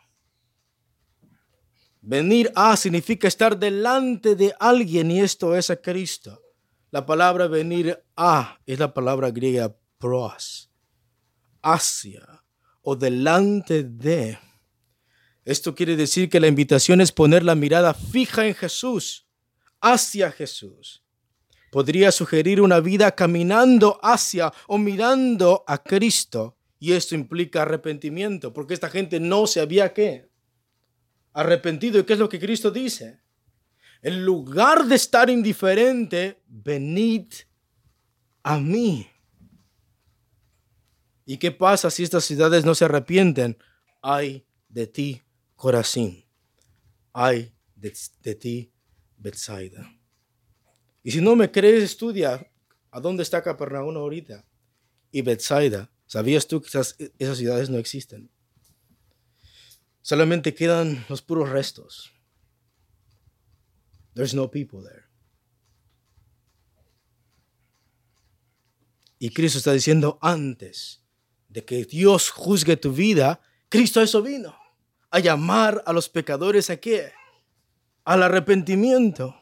Venir a significa estar delante de alguien y esto es a Cristo. La palabra venir a es la palabra griega pros, hacia o delante de. Esto quiere decir que la invitación es poner la mirada fija en Jesús, hacia Jesús podría sugerir una vida caminando hacia o mirando a Cristo. Y esto implica arrepentimiento, porque esta gente no se había qué? Arrepentido. ¿Y qué es lo que Cristo dice? En lugar de estar indiferente, venid a mí. ¿Y qué pasa si estas ciudades no se arrepienten? Ay de ti, Corazín. Ay de, ti, Bethsaida. Y si no me crees, estudia a dónde está Capernaum ahorita y Bethsaida. ¿Sabías tú que esas, esas ciudades no existen? Solamente quedan los puros restos. There's no people there. Y Cristo está diciendo antes de que Dios juzgue tu vida, Cristo eso vino, a llamar a los pecadores a qué? Al arrepentimiento.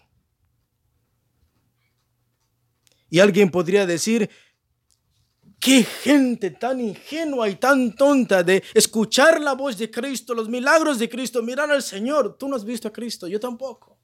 Y alguien podría decir, qué gente tan ingenua y tan tonta de escuchar la voz de Cristo, los milagros de Cristo, mirar al Señor. Tú no has visto a Cristo, yo tampoco.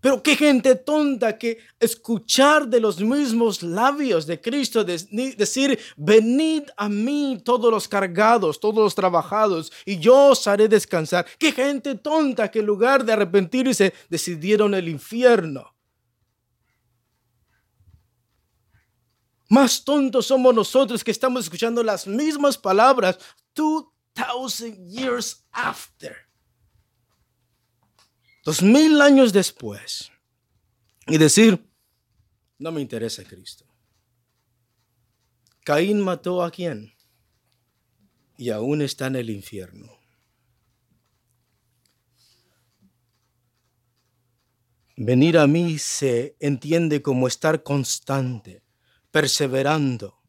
Pero qué gente tonta que escuchar de los mismos labios de Cristo decir, venid a mí todos los cargados, todos los trabajados, y yo os haré descansar. Qué gente tonta que en lugar de arrepentirse decidieron el infierno. Más tontos somos nosotros que estamos escuchando las mismas palabras 2000 years after dos mil años después y decir, no me interesa Cristo. Caín mató a quién y aún está en el infierno. Venir a mí se entiende como estar constante, perseverando,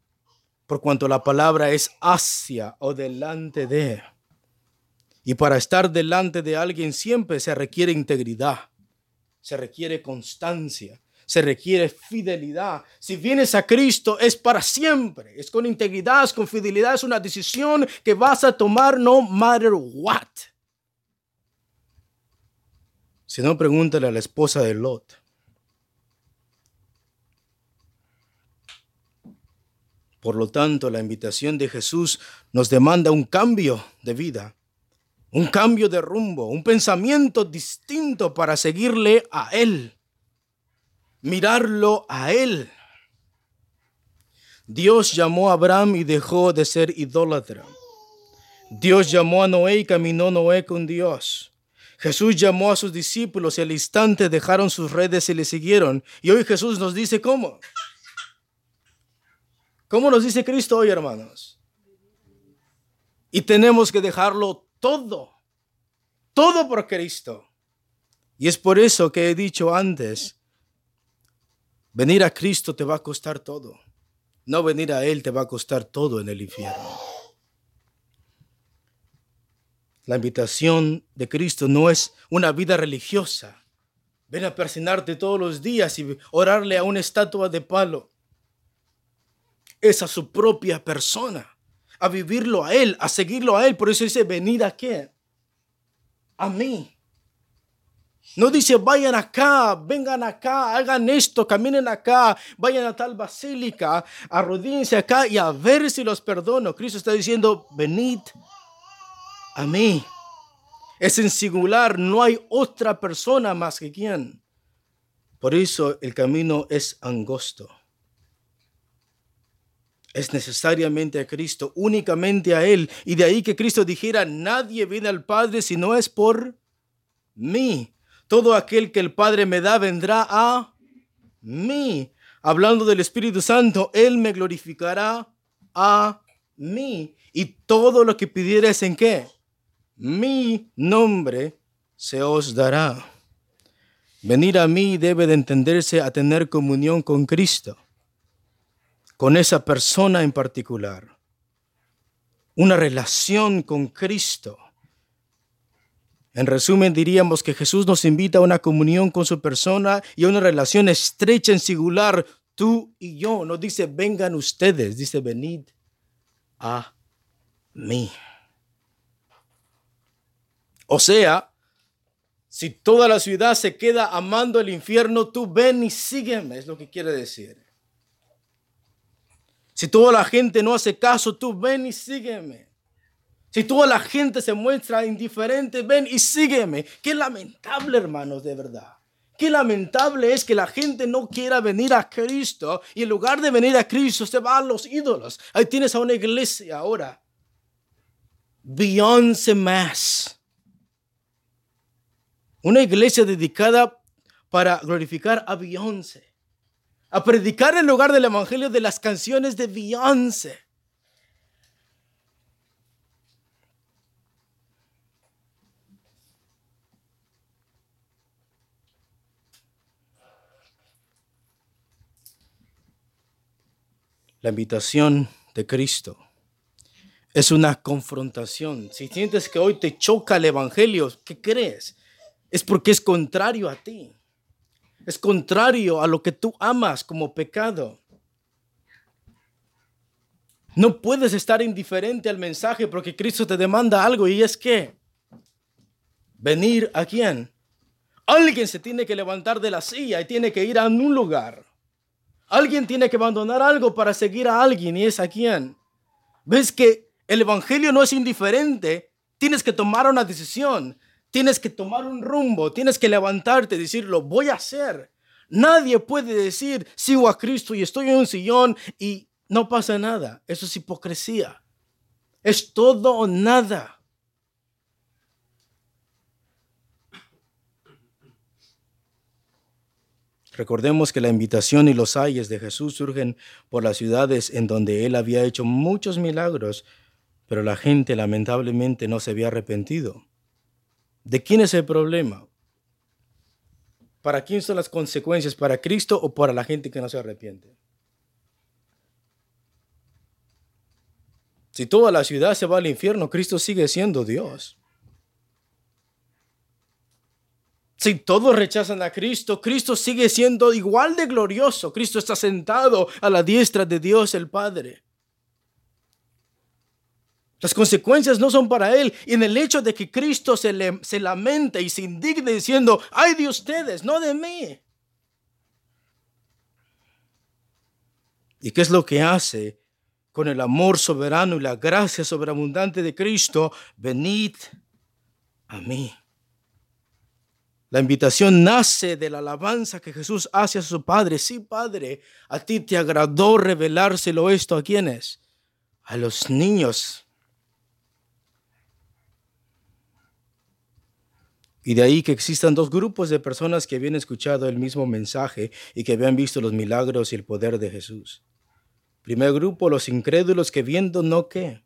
por cuanto la palabra es hacia o delante de. Y para estar delante de alguien siempre se requiere integridad, se requiere constancia, se requiere fidelidad. Si vienes a Cristo es para siempre, es con integridad, es con fidelidad, es una decisión que vas a tomar no matter what. Si no, pregúntale a la esposa de Lot. Por lo tanto, la invitación de Jesús nos demanda un cambio de vida un cambio de rumbo, un pensamiento distinto para seguirle a Él, mirarlo a Él. Dios llamó a Abraham y dejó de ser idólatra. Dios llamó a Noé y caminó Noé con Dios. Jesús llamó a sus discípulos y al instante dejaron sus redes y le siguieron. Y hoy Jesús nos dice cómo. ¿Cómo nos dice Cristo hoy, hermanos? Y tenemos que dejarlo todo, todo por Cristo. Y es por eso que he dicho antes, venir a Cristo te va a costar todo. No venir a Él te va a costar todo en el infierno. La invitación de Cristo no es una vida religiosa. Ven a persinarte todos los días y orarle a una estatua de palo. Es a su propia persona a vivirlo a Él, a seguirlo a Él. Por eso dice, venid a qué? A mí. No dice, vayan acá, vengan acá, hagan esto, caminen acá, vayan a tal basílica, arrodíense acá y a ver si los perdono. Cristo está diciendo, venid a mí. Es en singular, no hay otra persona más que quien. Por eso el camino es angosto es necesariamente a Cristo, únicamente a Él. Y de ahí que Cristo dijera, nadie viene al Padre si no es por mí. Todo aquel que el Padre me da vendrá a mí. Hablando del Espíritu Santo, Él me glorificará a mí. Y todo lo que pidieres en qué? Mi nombre se os dará. Venir a mí debe de entenderse a tener comunión con Cristo con esa persona en particular. Una relación con Cristo. En resumen, diríamos que Jesús nos invita a una comunión con su persona y a una relación estrecha en singular, tú y yo. No dice, vengan ustedes, dice, venid a mí. O sea, si toda la ciudad se queda amando el infierno, tú ven y sígueme, es lo que quiere decir. Si toda la gente no hace caso, tú ven y sígueme. Si toda la gente se muestra indiferente, ven y sígueme. Qué lamentable, hermanos, de verdad. Qué lamentable es que la gente no quiera venir a Cristo y en lugar de venir a Cristo se va a los ídolos. Ahí tienes a una iglesia ahora. Beyoncé Mass. Una iglesia dedicada para glorificar a Beyoncé a predicar en lugar del evangelio de las canciones de Beyoncé. La invitación de Cristo es una confrontación. Si sientes que hoy te choca el Evangelio, ¿qué crees? Es porque es contrario a ti. Es contrario a lo que tú amas como pecado. No puedes estar indiferente al mensaje porque Cristo te demanda algo y es que venir a quién? Alguien se tiene que levantar de la silla y tiene que ir a un lugar. Alguien tiene que abandonar algo para seguir a alguien y es a quién. ¿Ves que el Evangelio no es indiferente? Tienes que tomar una decisión, tienes que tomar un rumbo, tienes que levantarte decir, lo voy a hacer. Nadie puede decir, sigo a Cristo y estoy en un sillón y no pasa nada. Eso es hipocresía. Es todo o nada. Recordemos que la invitación y los ayes de Jesús surgen por las ciudades en donde él había hecho muchos milagros, pero la gente lamentablemente no se había arrepentido. ¿De quién es el problema? ¿Para quién son las consecuencias? ¿Para Cristo o para la gente que no se arrepiente? Si toda la ciudad se va al infierno, Cristo sigue siendo Dios. Si todos rechazan a Cristo, Cristo sigue siendo igual de glorioso. Cristo está sentado a la diestra de Dios el Padre. Las consecuencias no son para Él. Y en el hecho de que Cristo se, le, se lamenta y se indigne diciendo, ay de ustedes, no de mí. ¿Y qué es lo que hace con el amor soberano y la gracia sobreabundante de Cristo? Venid a mí. La invitación nace de la alabanza que Jesús hace a su Padre. Sí, Padre, a ti te agradó revelárselo esto a quienes? A los niños. Y de ahí que existan dos grupos de personas que habían escuchado el mismo mensaje y que habían visto los milagros y el poder de Jesús. Primer grupo, los incrédulos que viendo no qué,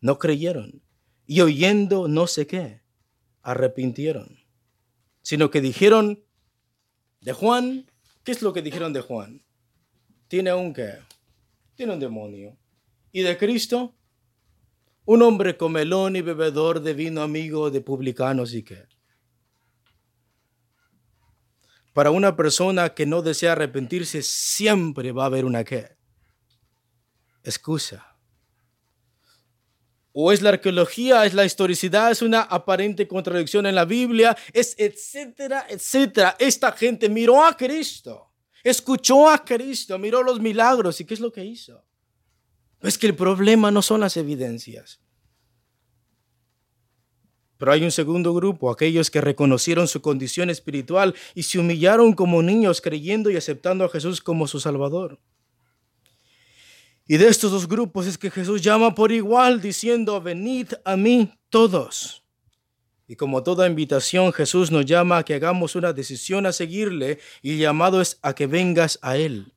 no creyeron. Y oyendo no sé qué, arrepintieron sino que dijeron de Juan, ¿qué es lo que dijeron de Juan? Tiene un qué? Tiene un demonio. ¿Y de Cristo? Un hombre comelón y bebedor de vino amigo de publicanos y qué. Para una persona que no desea arrepentirse, siempre va a haber una qué. Excusa o es la arqueología, es la historicidad, es una aparente contradicción en la Biblia, es etcétera, etcétera. Esta gente miró a Cristo, escuchó a Cristo, miró los milagros y ¿qué es lo que hizo? Es que el problema no son las evidencias. Pero hay un segundo grupo, aquellos que reconocieron su condición espiritual y se humillaron como niños creyendo y aceptando a Jesús como su Salvador. Y de estos dos grupos es que Jesús llama por igual diciendo, venid a mí todos. Y como toda invitación, Jesús nos llama a que hagamos una decisión a seguirle y el llamado es a que vengas a Él,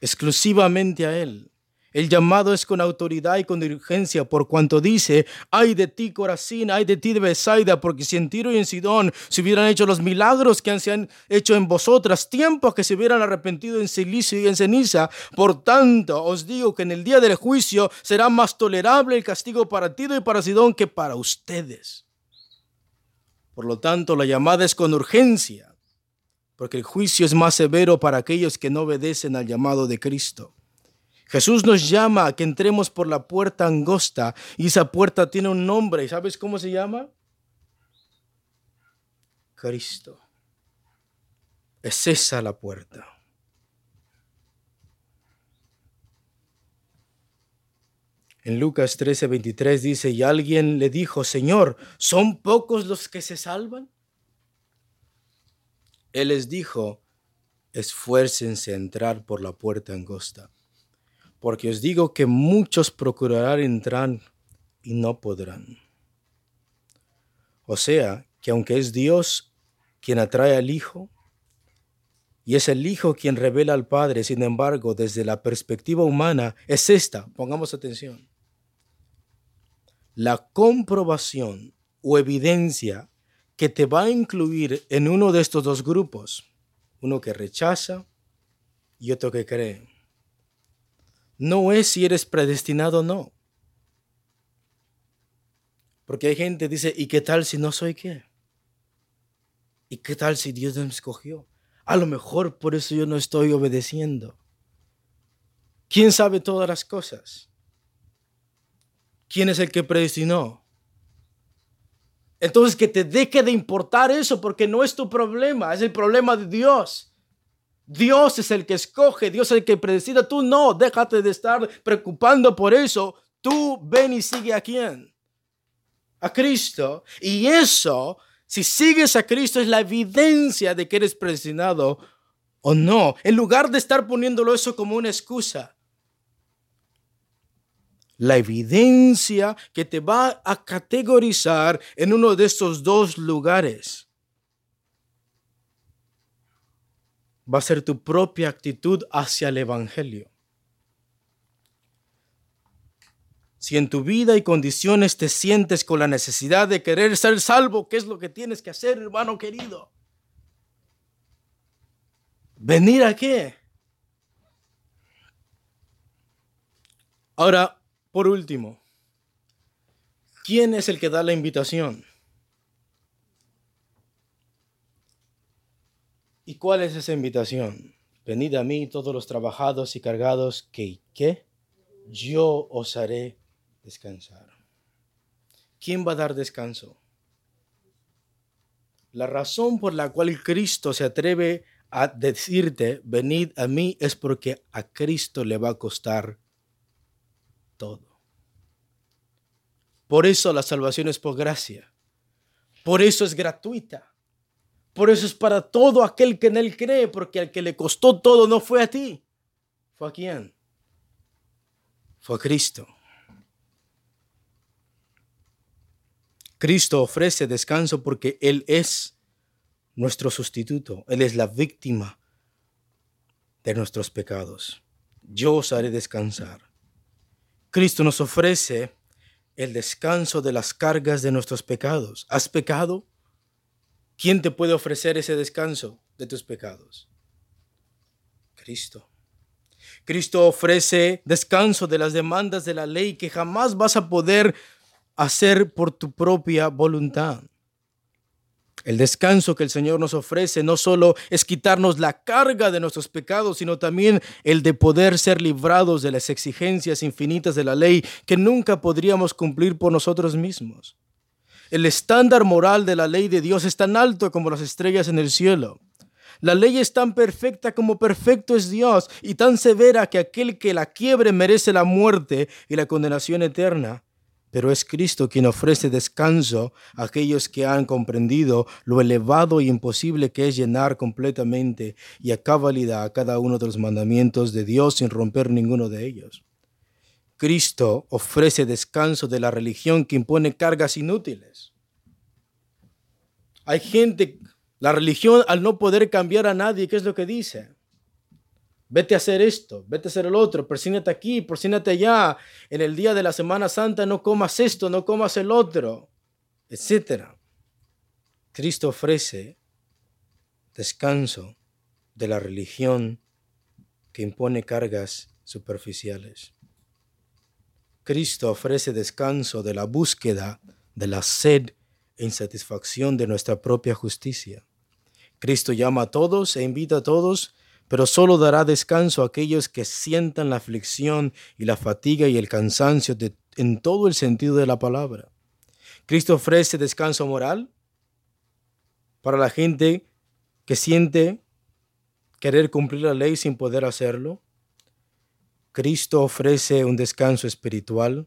exclusivamente a Él. El llamado es con autoridad y con urgencia, por cuanto dice, ay de ti Corazín, ay de ti de Besaida, porque si en Tiro y en Sidón se hubieran hecho los milagros que se han hecho en vosotras, tiempo que se hubieran arrepentido en silicio y en ceniza, por tanto os digo que en el día del juicio será más tolerable el castigo para Tiro y para Sidón que para ustedes. Por lo tanto, la llamada es con urgencia, porque el juicio es más severo para aquellos que no obedecen al llamado de Cristo. Jesús nos llama a que entremos por la puerta angosta y esa puerta tiene un nombre. ¿Y sabes cómo se llama? Cristo. Es esa la puerta. En Lucas 13, 23 dice, y alguien le dijo, Señor, ¿son pocos los que se salvan? Él les dijo, esfuércense a entrar por la puerta angosta porque os digo que muchos procurarán entrar y no podrán. O sea, que aunque es Dios quien atrae al Hijo, y es el Hijo quien revela al Padre, sin embargo, desde la perspectiva humana, es esta, pongamos atención, la comprobación o evidencia que te va a incluir en uno de estos dos grupos, uno que rechaza y otro que cree no es si eres predestinado o no. Porque hay gente que dice, ¿y qué tal si no soy qué? ¿Y qué tal si Dios no me escogió? A lo mejor por eso yo no estoy obedeciendo. ¿Quién sabe todas las cosas? ¿Quién es el que predestinó? Entonces que te deje de importar eso porque no es tu problema, es el problema de Dios. Dios es el que escoge, Dios es el que predestina, tú no, déjate de estar preocupando por eso. Tú ven y sigue a quién? A Cristo. Y eso si sigues a Cristo es la evidencia de que eres predestinado o no, en lugar de estar poniéndolo eso como una excusa. La evidencia que te va a categorizar en uno de estos dos lugares va a ser tu propia actitud hacia el Evangelio. Si en tu vida y condiciones te sientes con la necesidad de querer ser salvo, ¿qué es lo que tienes que hacer, hermano querido? ¿Venir a qué? Ahora, por último, ¿quién es el que da la invitación? ¿Y cuál es esa invitación? Venid a mí todos los trabajados y cargados, que ¿qué? Yo os haré descansar. ¿Quién va a dar descanso? La razón por la cual Cristo se atreve a decirte, venid a mí, es porque a Cristo le va a costar todo. Por eso la salvación es por gracia. Por eso es gratuita. Por eso es para todo aquel que en Él cree, porque al que le costó todo no fue a ti. ¿Fue a quién? Fue a Cristo. Cristo ofrece descanso porque Él es nuestro sustituto, Él es la víctima de nuestros pecados. Yo os haré descansar. Cristo nos ofrece el descanso de las cargas de nuestros pecados. ¿Has pecado? ¿Quién te puede ofrecer ese descanso de tus pecados? Cristo. Cristo ofrece descanso de las demandas de la ley que jamás vas a poder hacer por tu propia voluntad. El descanso que el Señor nos ofrece no solo es quitarnos la carga de nuestros pecados, sino también el de poder ser librados de las exigencias infinitas de la ley que nunca podríamos cumplir por nosotros mismos. El estándar moral de la ley de Dios es tan alto como las estrellas en el cielo. La ley es tan perfecta como perfecto es Dios y tan severa que aquel que la quiebre merece la muerte y la condenación eterna pero es Cristo quien ofrece descanso a aquellos que han comprendido lo elevado y imposible que es llenar completamente y a cabalidad a cada uno de los mandamientos de Dios sin romper ninguno de ellos. Cristo ofrece descanso de la religión que impone cargas inútiles. Hay gente, la religión al no poder cambiar a nadie, ¿qué es lo que dice? Vete a hacer esto, vete a hacer el otro, persínate aquí, persínate allá. En el día de la Semana Santa no comas esto, no comas el otro, etc. Cristo ofrece descanso de la religión que impone cargas superficiales. Cristo ofrece descanso de la búsqueda de la sed e insatisfacción de nuestra propia justicia. Cristo llama a todos e invita a todos pero solo dará descanso a aquellos que sientan la aflicción y la fatiga y el cansancio en todo el sentido de la palabra. Cristo ofrece descanso moral para la gente que siente querer cumplir la ley sin poder hacerlo. Cristo ofrece un descanso espiritual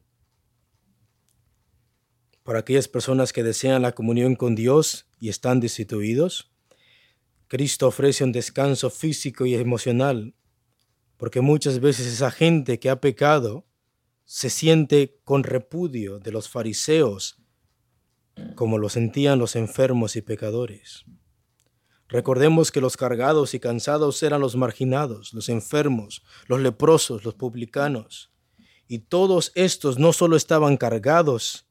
para aquellas personas que desean la comunión con Dios y están destituidos. Cristo ofrece un descanso físico y emocional, porque muchas veces esa gente que ha pecado se siente con repudio de los fariseos, como lo sentían los enfermos y pecadores. Recordemos que los cargados y cansados eran los marginados, los enfermos, los leprosos, los publicanos. Y todos estos no solo estaban cargados,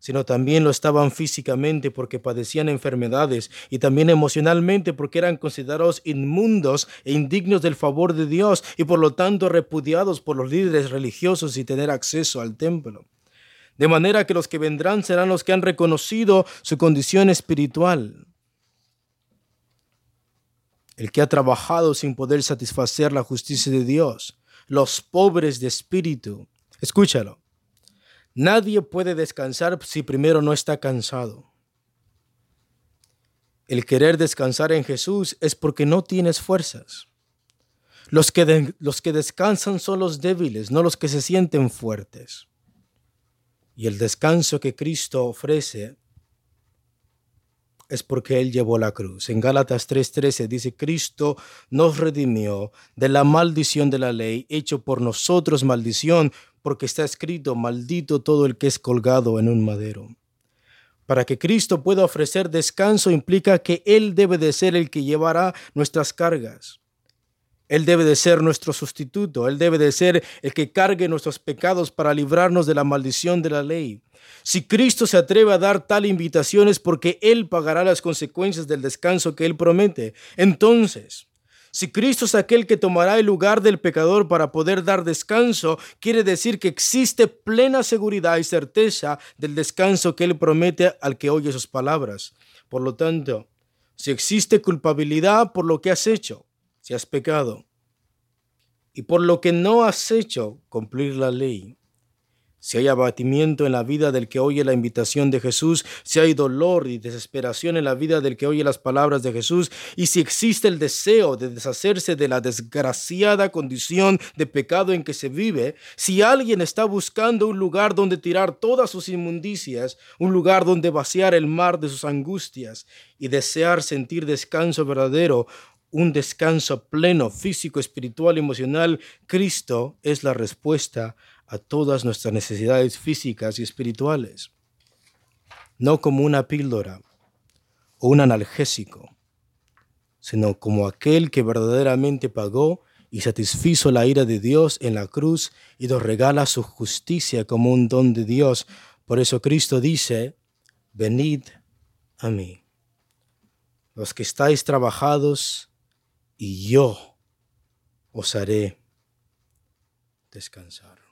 sino también lo estaban físicamente porque padecían enfermedades y también emocionalmente porque eran considerados inmundos e indignos del favor de Dios y por lo tanto repudiados por los líderes religiosos y tener acceso al templo. De manera que los que vendrán serán los que han reconocido su condición espiritual. El que ha trabajado sin poder satisfacer la justicia de Dios, los pobres de espíritu. Escúchalo. Nadie puede descansar si primero no está cansado. El querer descansar en Jesús es porque no tienes fuerzas. Los que, los que descansan son los débiles, no los que se sienten fuertes. Y el descanso que Cristo ofrece es porque Él llevó la cruz. En Gálatas 3:13 dice, Cristo nos redimió de la maldición de la ley, hecho por nosotros maldición, porque está escrito, maldito todo el que es colgado en un madero. Para que Cristo pueda ofrecer descanso implica que Él debe de ser el que llevará nuestras cargas. Él debe de ser nuestro sustituto, Él debe de ser el que cargue nuestros pecados para librarnos de la maldición de la ley. Si Cristo se atreve a dar tal invitación es porque Él pagará las consecuencias del descanso que Él promete. Entonces, si Cristo es aquel que tomará el lugar del pecador para poder dar descanso, quiere decir que existe plena seguridad y certeza del descanso que Él promete al que oye sus palabras. Por lo tanto, si existe culpabilidad por lo que has hecho, si has pecado, y por lo que no has hecho cumplir la ley, si hay abatimiento en la vida del que oye la invitación de Jesús, si hay dolor y desesperación en la vida del que oye las palabras de Jesús, y si existe el deseo de deshacerse de la desgraciada condición de pecado en que se vive, si alguien está buscando un lugar donde tirar todas sus inmundicias, un lugar donde vaciar el mar de sus angustias y desear sentir descanso verdadero, un descanso pleno, físico, espiritual, emocional, Cristo es la respuesta a todas nuestras necesidades físicas y espirituales. No como una píldora o un analgésico, sino como aquel que verdaderamente pagó y satisfizo la ira de Dios en la cruz y nos regala su justicia como un don de Dios. Por eso Cristo dice, venid a mí, los que estáis trabajados y yo os haré descansar.